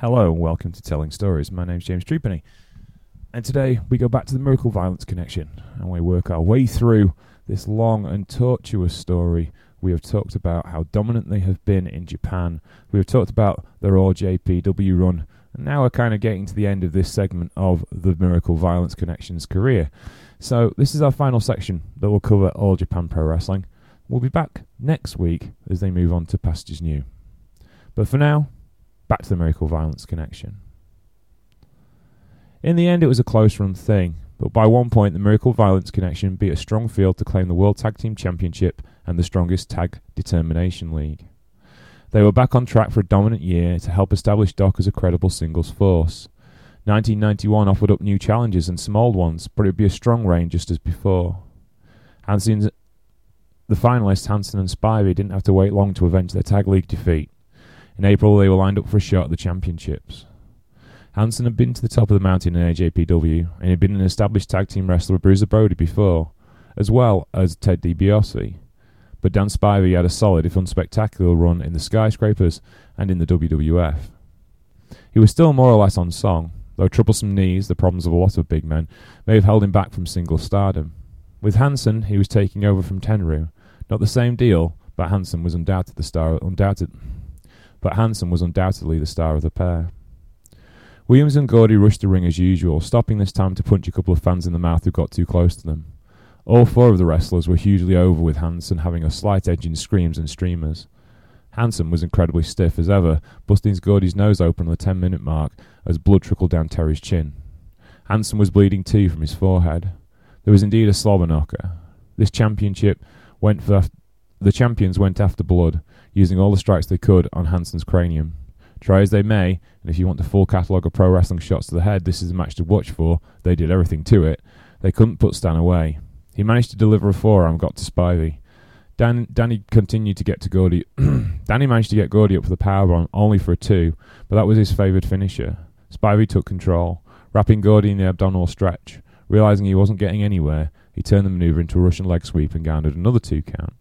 Hello and welcome to Telling Stories. My name's James Trupany. And today we go back to the Miracle Violence Connection and we work our way through this long and tortuous story. We have talked about how dominant they have been in Japan. We have talked about their all JPW run. And now we're kind of getting to the end of this segment of the Miracle Violence Connection's career. So this is our final section that will cover all Japan Pro Wrestling. We'll be back next week as they move on to pastures new. But for now, back to the Miracle Violence connection. In the end, it was a close run thing, but by one point, the Miracle Violence connection beat a strong field to claim the World Tag Team Championship and the strongest Tag Determination League. They were back on track for a dominant year to help establish Doc as a credible singles force. 1991 offered up new challenges and some old ones, but it would be a strong reign just as before. Hansen's, the finalists, Hansen and Spivey, didn't have to wait long to avenge their tag league defeat. In April, they were lined up for a shot at the championships. Hansen had been to the top of the mountain in AJPW and had been an established tag team wrestler with Bruiser Brody before, as well as Ted DiBiase. But Dan Spivey had a solid, if unspectacular, run in the skyscrapers and in the WWF. He was still more or less on song, though troublesome knees, the problems of a lot of big men, may have held him back from single stardom. With Hansen, he was taking over from Tenryu. Not the same deal, but Hansen was undoubted the star, undoubted, but Hansen was undoubtedly the star of the pair. Williams and Gordy rushed the ring as usual, stopping this time to punch a couple of fans in the mouth who got too close to them. All four of the wrestlers were hugely over with Hansen having a slight edge in screams and streamers. Hansen was incredibly stiff as ever, busting Gordy's nose open on the 10 minute mark as blood trickled down Terry's chin. Hansen was bleeding too from his forehead. There was indeed a slobber knocker. This championship went for the champions went after blood, using all the strikes they could on Hansen's cranium. Try as they may, and if you want the full catalogue of pro wrestling shots to the head, this is a match to watch for. They did everything to it. They couldn't put Stan away. He managed to deliver a forearm, got to Spivey. Dan, Danny continued to get to Gordy. Danny managed to get Gordy up for the powerbomb, only for a two, but that was his favoured finisher. Spivey took control, wrapping Gordy in the abdominal stretch. Realising he wasn't getting anywhere, he turned the manoeuvre into a Russian leg sweep and garnered another two count.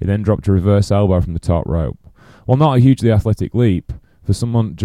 He then dropped a reverse elbow from the top rope. While not a hugely athletic leap for someone,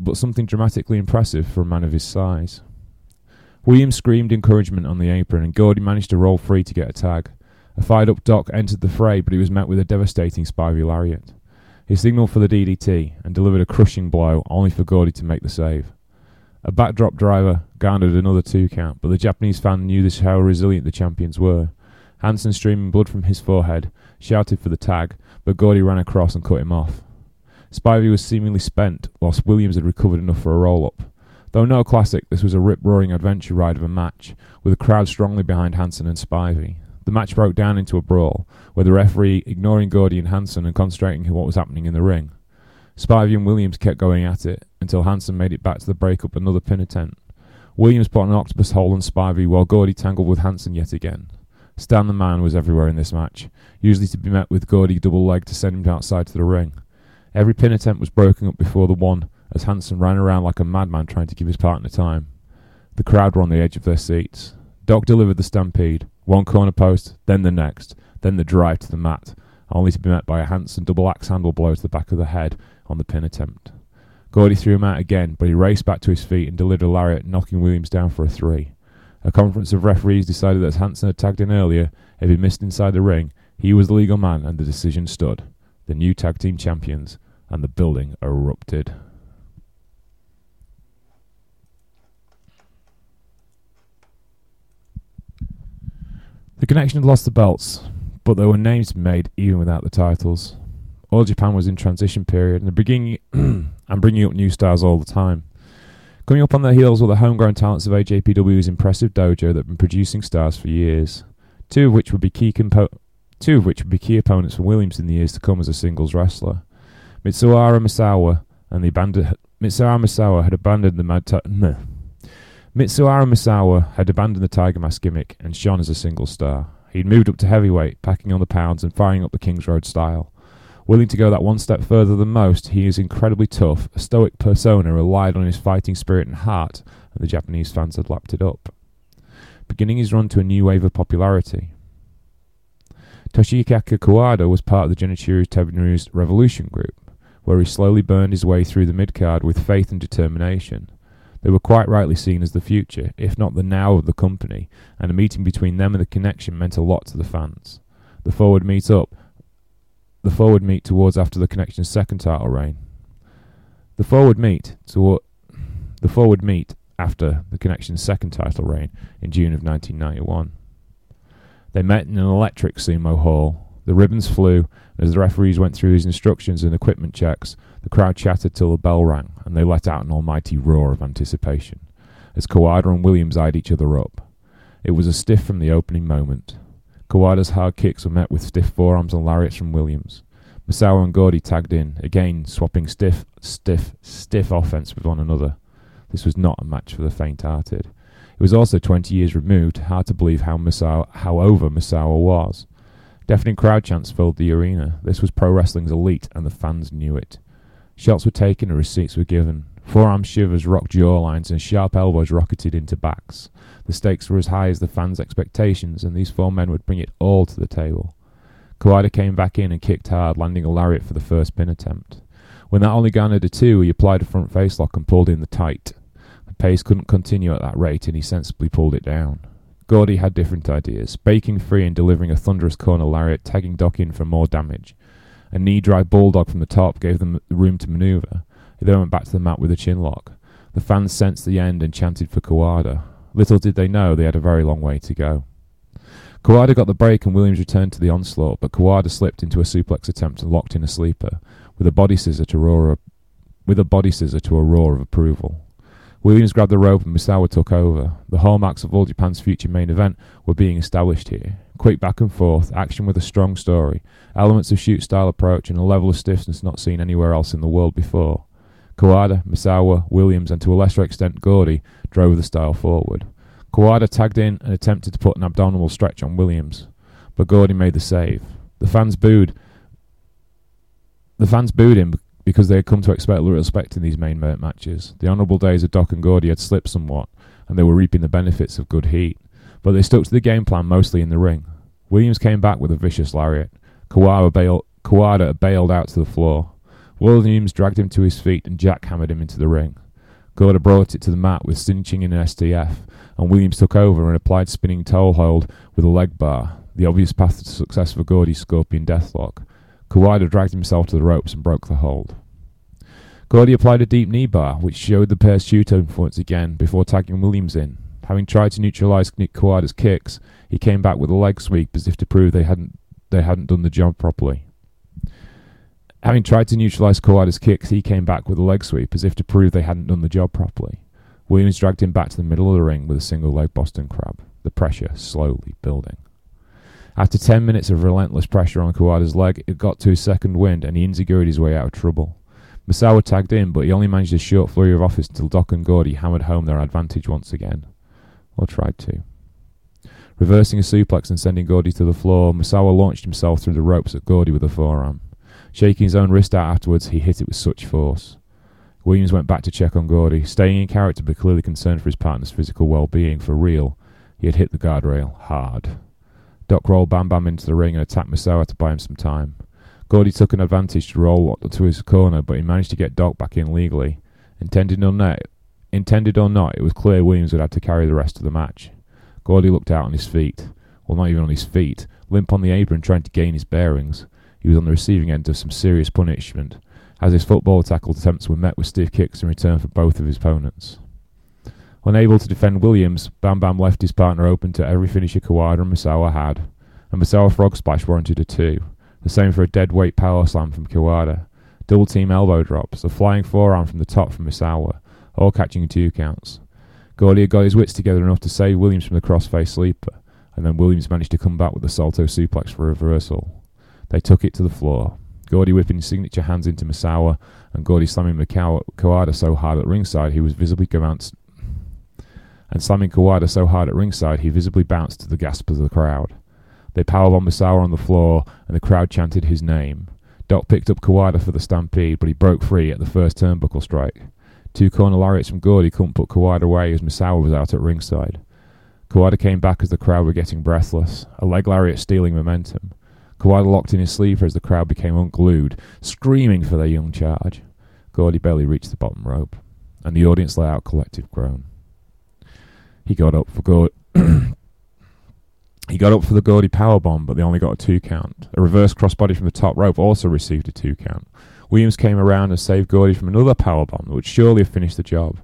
but something dramatically impressive for a man of his size. Williams screamed encouragement on the apron, and Gordy managed to roll free to get a tag. A fired up Doc entered the fray, but he was met with a devastating Spivey lariat. He signaled for the DDT and delivered a crushing blow, only for Gordy to make the save. A backdrop driver garnered another two count, but the Japanese fan knew this how resilient the champions were. Hansen, streaming blood from his forehead, shouted for the tag, but Gordy ran across and cut him off. Spivey was seemingly spent, whilst Williams had recovered enough for a roll up. Though no classic, this was a rip roaring adventure ride of a match, with a crowd strongly behind Hansen and Spivey. The match broke down into a brawl, with the referee ignoring Gordy and Hansen and concentrating on what was happening in the ring. Spivey and Williams kept going at it until Hansen made it back to the breakup another pin attempt. Williams put an octopus hole on Spivey while Gordy tangled with Hansen yet again. Stan the Man was everywhere in this match, usually to be met with Gordy double leg to send him outside to the ring. Every pin attempt was broken up before the one, as Hansen ran around like a madman trying to give his partner time. The crowd were on the edge of their seats. Doc delivered the stampede, one corner post, then the next, then the drive to the mat, only to be met by a Hansen double axe handle blow to the back of the head on the pin attempt. Gordy threw him out again, but he raced back to his feet and delivered a lariat, knocking Williams down for a three. A conference of referees decided that as Hansen had tagged in earlier, if he missed inside the ring, he was the legal man and the decision stood. The new tag team champions, and the building erupted. The connection had lost the belts, but there were names made even without the titles. All Japan was in transition period and beginning and bringing up new stars all the time. Coming up on their heels were the homegrown talents of AJPW's impressive dojo that had been producing stars for years, two of which would be key compo- two of which would be key opponents for Williams in the years to come as a singles wrestler. Mitsuharu Misawa and the abandoned Mitsuharu Misawa had abandoned the mad ta- Mitsuharu Misawa had abandoned the Tiger Mask gimmick and shone as a single star. He'd moved up to heavyweight, packing on the pounds and firing up the Kings Road style. Willing to go that one step further than most, he is incredibly tough. A stoic persona relied on his fighting spirit and heart, and the Japanese fans had lapped it up. Beginning his run to a new wave of popularity. Toshihiko Kawada was part of the Genichiro Tenryu's Revolution group. where he slowly burned his way through the midcard with faith and determination. They were quite rightly seen as the future, if not the now of the company, and a meeting between them and the connection meant a lot to the fans. The forward meet up the forward meet towards after the connection's second title reign. The forward meet toward the forward meet after the connection's second title reign in June of 1991. They met in an electric sumo hall. The ribbons flew, and as the referees went through his instructions and equipment checks, the crowd chattered till the bell rang, and they let out an almighty roar of anticipation as Kawada and Williams eyed each other up. It was a stiff from the opening moment. Kawada's hard kicks were met with stiff forearms and lariats from Williams. Misawa and Gordy tagged in, again swapping stiff, stiff, stiff offense with one another. This was not a match for the faint-hearted. It was also 20 years removed, hard to believe how, Misawa, how over Misawa was. Deafening crowd chants filled the arena. This was pro wrestling's elite, and the fans knew it. Shots were taken and receipts were given. Forearm shivers rocked jawlines and sharp elbows rocketed into backs. The stakes were as high as the fans' expectations, and these four men would bring it all to the table. Kawada came back in and kicked hard, landing a lariat for the first pin attempt. When that only garnered a two, he applied a front face lock and pulled in the tight. The pace couldn't continue at that rate, and he sensibly pulled it down. Gordy had different ideas, breaking free and delivering a thunderous corner lariat, tagging Doc in for more damage. A knee-drive bulldog from the top gave them room to manoeuvre. They then went back to the mat with a chin lock. The fans sensed the end and chanted for Kawada. Little did they know they had a very long way to go. Kawada got the break and Williams returned to the onslaught, but Kawada slipped into a suplex attempt and locked in a sleeper, with a body scissor to roar, with a body scissor to a roar of approval. Williams grabbed the rope and Misawa took over. The hallmarks of All Japan's future main event were being established here. Quick back and forth, action with a strong story, elements of shoot style approach, and a level of stiffness not seen anywhere else in the world before. Kawada, Misawa, Williams, and to a lesser extent Gordy drove the style forward. Kawada tagged in and attempted to put an abdominal stretch on Williams, but Gordy made the save. The fans booed. The fans booed him because they had come to expect little respect in these main matches. The honourable days of Doc and Gordy had slipped somewhat, and they were reaping the benefits of good heat. But they stuck to the game plan mostly in the ring. Williams came back with a vicious lariat. Kawada, bail- Kawada bailed out to the floor. Williams dragged him to his feet and jackhammered him into the ring. Gordy brought it to the mat with cinching in an STF, and Williams took over and applied spinning toe hold with a leg bar, the obvious path to success for Gordy's scorpion deathlock. Kawada dragged himself to the ropes and broke the hold. Gordy applied a deep knee bar, which showed the pair's shoot influence again before tagging Williams in. Having tried to neutralise Nick Kawada's kicks, he came back with a leg sweep as if to prove they hadn't they hadn't done the job properly. Having tried to neutralise Kawada's kicks, he came back with a leg sweep as if to prove they hadn't done the job properly. Williams dragged him back to the middle of the ring with a single leg Boston Crab, the pressure slowly building. After 10 minutes of relentless pressure on Kawada's leg, it got to his second wind and he inzigured his way out of trouble. Misawa tagged in, but he only managed a short flurry of offense until Doc and Gordy hammered home their advantage once again. Or tried to. Reversing a suplex and sending Gordy to the floor, Misawa launched himself through the ropes at Gordy with a forearm. Shaking his own wrist out afterwards, he hit it with such force. Williams went back to check on Gordy, staying in character but clearly concerned for his partner's physical well-being. For real, he had hit the guardrail hard. Doc rolled Bam Bam into the ring and attacked Misawa to buy him some time. Gordy took an advantage to roll to his corner, but he managed to get Doc back in legally. Intended or not, intended or not, it was clear Williams would have to carry the rest of the match. Gordy looked out on his feet. Well, not even on his feet. Limp on the apron, trying to gain his bearings. He was on the receiving end of some serious punishment, as his football tackle attempts were met with stiff kicks in return for both of his opponents. Unable to defend Williams, Bam Bam left his partner open to every finisher Kawada and Misawa had, and Misawa Frog Splash warranted a two. The same for a dead weight power slam from Kawada. Double team elbow drops, a flying forearm from the top from Misawa, all catching two counts. Gordy got his wits together enough to save Williams from the crossface sleeper, and then Williams managed to come back with a salto suplex for a reversal. They took it to the floor. Gordy whipping his signature hands into Misawa, and Gordy slamming Kawada so hard at ringside he was visibly bounced, and slamming Kawada so hard at ringside he visibly bounced to the gasp of the crowd. They powerbombed Misawa on the floor, and the crowd chanted his name. Doc picked up Kawada for the stampede, but he broke free at the first turnbuckle strike. Two corner lariats from Gordy couldn't put Kawada away as Misawa was out at ringside. Kawada came back as the crowd were getting breathless, a leg lariat stealing momentum. Kawada locked in his sleeper as the crowd became unglued, screaming for their young charge. Gordy barely reached the bottom rope, and the audience let out a collective groan. He got up for Gordy. he got up for the Gordy powerbomb, but they only got a two count. A reverse crossbody from the top rope also received a two count. Williams came around and saved Gordy from another powerbomb that would surely have finished the job.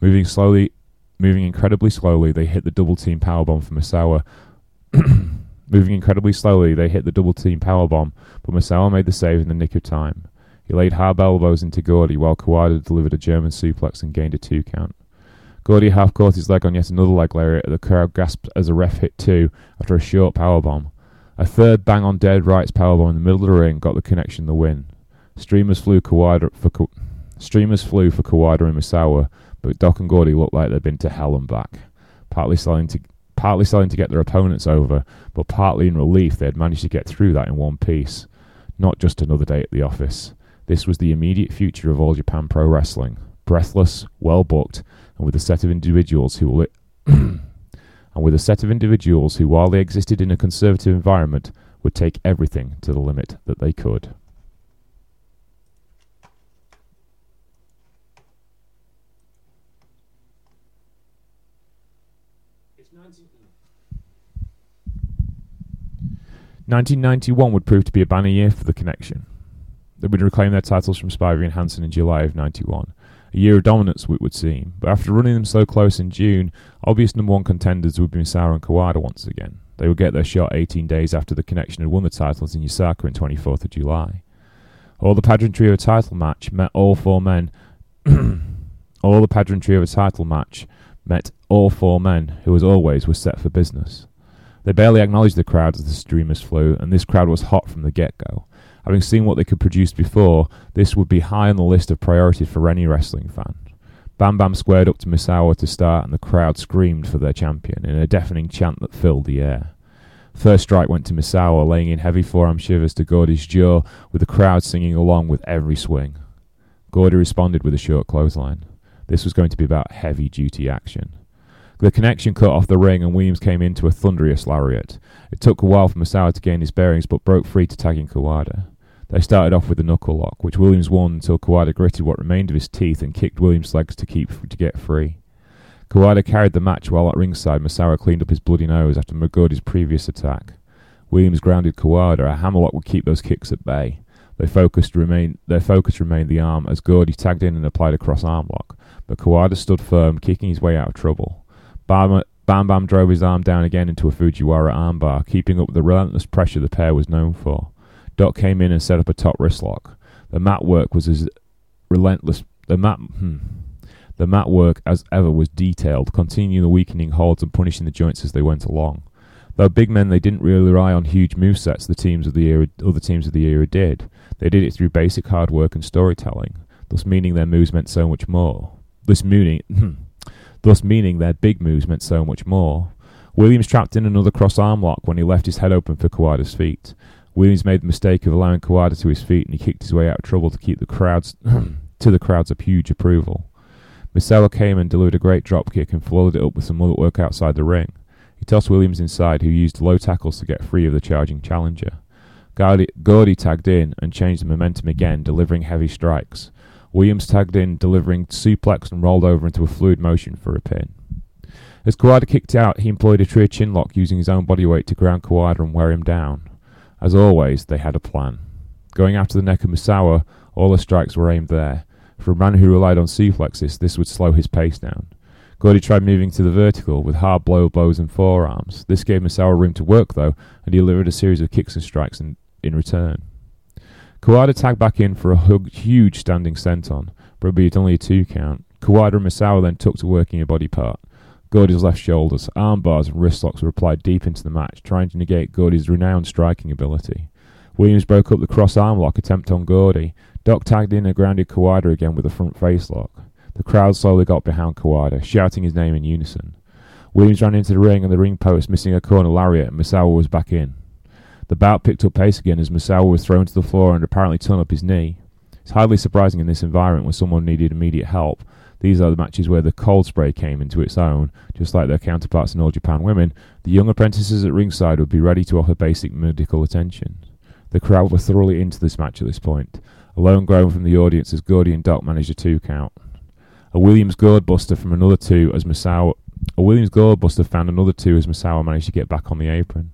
Moving slowly, moving incredibly slowly, they hit the double team power powerbomb for Misawa. moving incredibly slowly, they hit the double team powerbomb, but Misawa made the save in the nick of time. He laid hard elbows into Gordy while Kawada delivered a German suplex and gained a two count. Gordy half caught his leg on yet another leg lariat. The crowd gasped as a ref hit two after a short powerbomb. A third bang on dead rights powerbomb in the middle of the ring got the connection the win. Streamers flew Kawada for Ka- streamers flew for Kawada and Misawa, but Doc and Gordy looked like they'd been to hell and back, partly selling to partly selling to get their opponents over, but partly in relief they had managed to get through that in one piece. Not just another day at the office. This was the immediate future of All Japan Pro Wrestling. Breathless, well booked, and with a set of individuals who will and with a set of individuals who, while they existed in a conservative environment, would take everything to the limit that they could. Nineteen ninety one would prove to be a banner year for the connection. They would reclaim their titles from Spivey and Hansen in July of ninety one. A year of dominance, it would seem, but after running them so close in June, obvious number one contenders would be Misawa and Kawada once again. They would get their shot 18 days after the connection had won the titles in Osaka in 24th of July. All the pageantry of a title match met all four men. all the pageantry of a title match met all four men, who as always were set for business. They barely acknowledged the crowd as the streamers flew, and this crowd was hot from the get go. Having seen what they could produce before, this would be high on the list of priorities for any wrestling fan. Bam Bam squared up to Misawa to start, and the crowd screamed for their champion in a deafening chant that filled the air. First strike went to Misawa, laying in heavy forearm shivers to Gordy's jaw, with the crowd singing along with every swing. Gordy responded with a short clothesline. This was going to be about heavy duty action. The connection cut off the ring and Williams came into a thunderous lariat. It took a while for Misawa to gain his bearings but broke free to tag in Kawada. They started off with a knuckle lock, which Williams won until Kawada gritted what remained of his teeth and kicked Williams' legs to keep to get free. Kawada carried the match while at ringside Misawa cleaned up his bloody nose after Magodi's previous attack. Williams grounded Kawada. A hammerlock would keep those kicks at bay. They focused remain, their focus remained the arm as Gordy tagged in and applied a cross arm lock, but Kawada stood firm, kicking his way out of trouble. Bam, Bam Bam drove his arm down again into a Fujiwara armbar, keeping up the relentless pressure the pair was known for. Doc came in and set up a top wrist lock. The mat work was as relentless. The mat, hmm, the mat work as ever was detailed, continuing the weakening holds and punishing the joints as they went along. Though big men, they didn't really rely on huge move sets. The teams of the era, other teams of the era did. They did it through basic hard work and storytelling, thus meaning their moves meant so much more. This meaning, hmm, thus meaning their big moves meant so much more. Williams trapped in another cross arm lock when he left his head open for Kawada's feet. Williams made the mistake of allowing Kawada to his feet, and he kicked his way out of trouble to keep the crowds to the crowds of huge approval. Misawa came and delivered a great drop kick and followed it up with some other work outside the ring. He tossed Williams inside, who used low tackles to get free of the charging challenger. Gordy, Gordy tagged in and changed the momentum again, delivering heavy strikes. Williams tagged in, delivering suplex and rolled over into a fluid motion for a pin. As Kawada kicked out, he employed a tree chin lock using his own body weight to ground Kawada and wear him down. As always, they had a plan. Going after the neck of Misawa, all the strikes were aimed there. For a man who relied on suplexes, this would slow his pace down. Gordy tried moving to the vertical with hard blow blows and forearms. This gave Misawa room to work, though, and he delivered a series of kicks and strikes in, in return. Kawada tagged back in for a hug, huge standing senton, but it only a two count. Kawada and Misawa then took to working a body part. Gordy's left shoulders, arm bars, and wrist locks were applied deep into the match, trying to negate Gordy's renowned striking ability. Williams broke up the cross arm lock attempt on Gordy. Doc tagged in and grounded Kawada again with a front face lock. The crowd slowly got behind Kawada, shouting his name in unison. Williams ran into the ring and the ring post, missing a corner lariat, and Misawa was back in. The bout picked up pace again as Misawa was thrown to the floor and apparently torn up his knee. It's hardly surprising in this environment when someone needed immediate help, these are the matches where the cold spray came into its own, just like their counterparts in All Japan Women. The young apprentices at ringside would be ready to offer basic medical attention. The crowd were thoroughly into this match at this point. A lone groan from the audience as Gordy and Doc managed a two count. A Williams gourdbuster from another two as Misawa. A Williams gourdbuster found another two as Misawa managed to get back on the apron.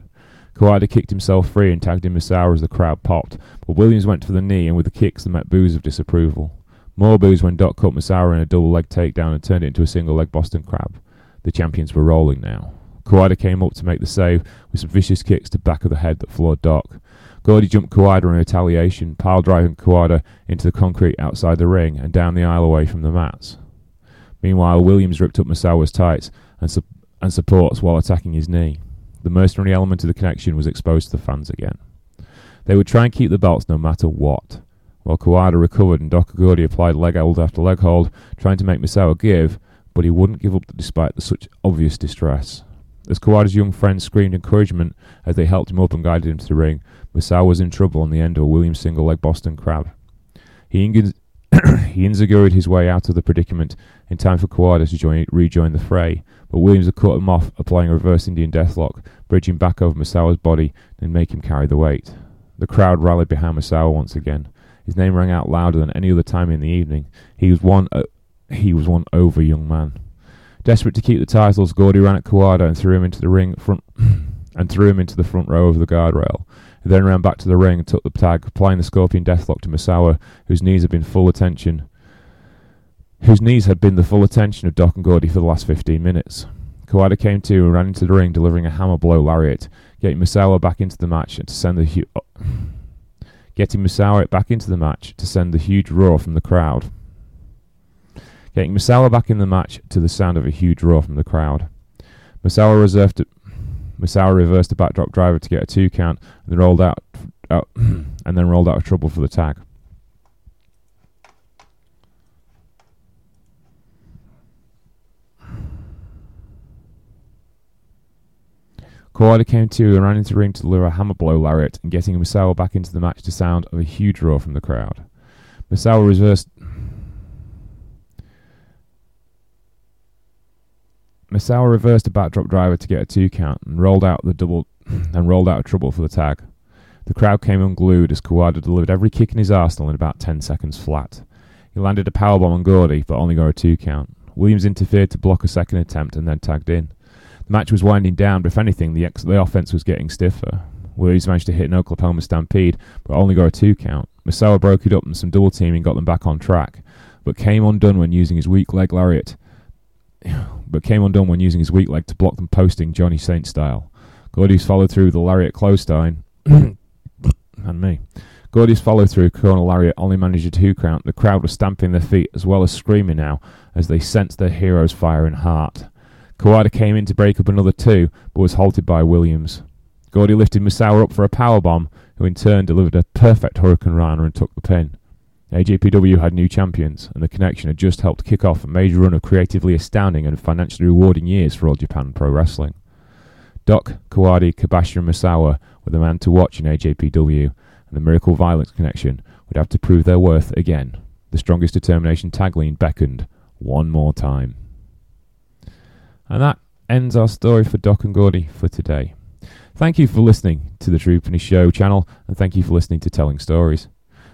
Kawada kicked himself free and tagged in Misawa as the crowd popped, but Williams went for the knee and with the kicks they met boos of disapproval. More boos when Doc caught Misawa in a double leg takedown and turned it into a single leg Boston Crab. The champions were rolling now. Kawada came up to make the save with some vicious kicks to back of the head that floored Doc. Gordy jumped Kawada in retaliation, pile driving Kawada into the concrete outside the ring and down the aisle away from the mats. Meanwhile, Williams ripped up Misawa's tights and, su- and supports while attacking his knee. The mercenary element of the connection was exposed to the fans again. They would try and keep the belts no matter what. While Kawada recovered and Doc Gordy applied leg hold after leg hold, trying to make Misawa give, but he wouldn't give up despite the such obvious distress. As Kawada's young friends screamed encouragement as they helped him up and guided him to the ring, Misawa was in trouble on the end of a Williams single leg Boston Crab. He, ing- he inzaguried his way out of the predicament in time for Kawada to join, rejoin the fray, but Williams had cut him off, applying a reverse Indian deathlock, bridging back over Misawa's body and make him carry the weight. The crowd rallied behind Misawa once again. His name rang out louder than any other time in the evening. He was one. Uh, he was one over young man. Desperate to keep the titles, Gordy ran at Kawada and threw him into the ring front and threw him into the front row of the guardrail. He then ran back to the ring and took the tag, applying the scorpion deathlock to Misawa, whose knees had been full attention. Whose knees had been the full attention of Doc and Gordy for the last fifteen minutes. Kawada came to and ran into the ring, delivering a hammer blow lariat, getting Misawa back into the match and to send the hu- getting Misawa back into the match to send the huge roar from the crowd. Getting Misawa back in the match to the sound of a huge roar from the crowd. Misawa reserved Misawa reversed a backdrop driver to get a two count and then rolled out, out and then rolled out of trouble for the tag. Kawada came to and ran into the ring to deliver a hammer blow lariat and getting Misawa back into the match to sound of a huge roar from the crowd. Misawa reversed Misawa reversed a backdrop driver to get a two count and rolled out the double and rolled out of trouble for the tag. The crowd came unglued as Kawada delivered every kick in his arsenal in about ten seconds flat. He landed a powerbomb on Gordy, but only got a two count. Williams interfered to block a second attempt and then tagged in. The match was winding down, but if anything, the, ex- the offense was getting stiffer. Williams managed to hit an Oklahoma Stampede, but only got a two count. Misawa broke it up and some double teaming got them back on track, but came undone when using his weak leg lariat. but came undone when using his weak leg to block them posting Johnny Saint style. Gordy's followed through with the lariat clothesline, and me. Gordy's follow through Colonel Lariat only managed a two count. The crowd was stamping their feet as well as screaming now as they sensed their hero's fire and heart. Kawada came in to break up another two, but was halted by Williams. Gordy lifted Misawa up for a power bomb, who in turn delivered a perfect Hurricanrana and took the pin. AJPW had new champions, and the connection had just helped kick off a major run of creatively astounding and financially rewarding years for All Japan Pro Wrestling. Doc, Kawada, Kobashi, and Misawa were the man to watch in AJPW, and the Miracle Violence connection would have to prove their worth again. The strongest determination tagline beckoned one more time. And that ends our story for Doc and Gordy for today. Thank you for listening to the True Penny Show channel, and thank you for listening to Telling Stories.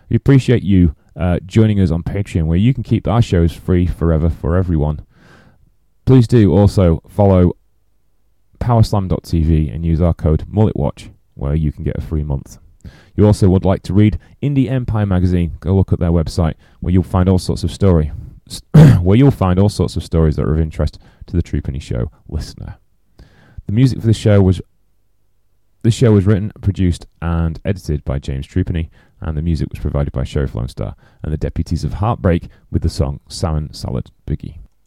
We appreciate you uh, joining us on Patreon, where you can keep our shows free forever for everyone. Please do also follow powerslam.tv and use our code MulletWatch, where you can get a free month. You also would like to read Indie Empire magazine, go look at their website, where you'll find all sorts of story, where you'll find all sorts of stories that are of interest to the True Penny Show listener. The music for this show was this show was written, produced, and edited by James Trupany, and the music was provided by Sheriff Lone Star and the Deputies of Heartbreak with the song Salmon Salad Biggie.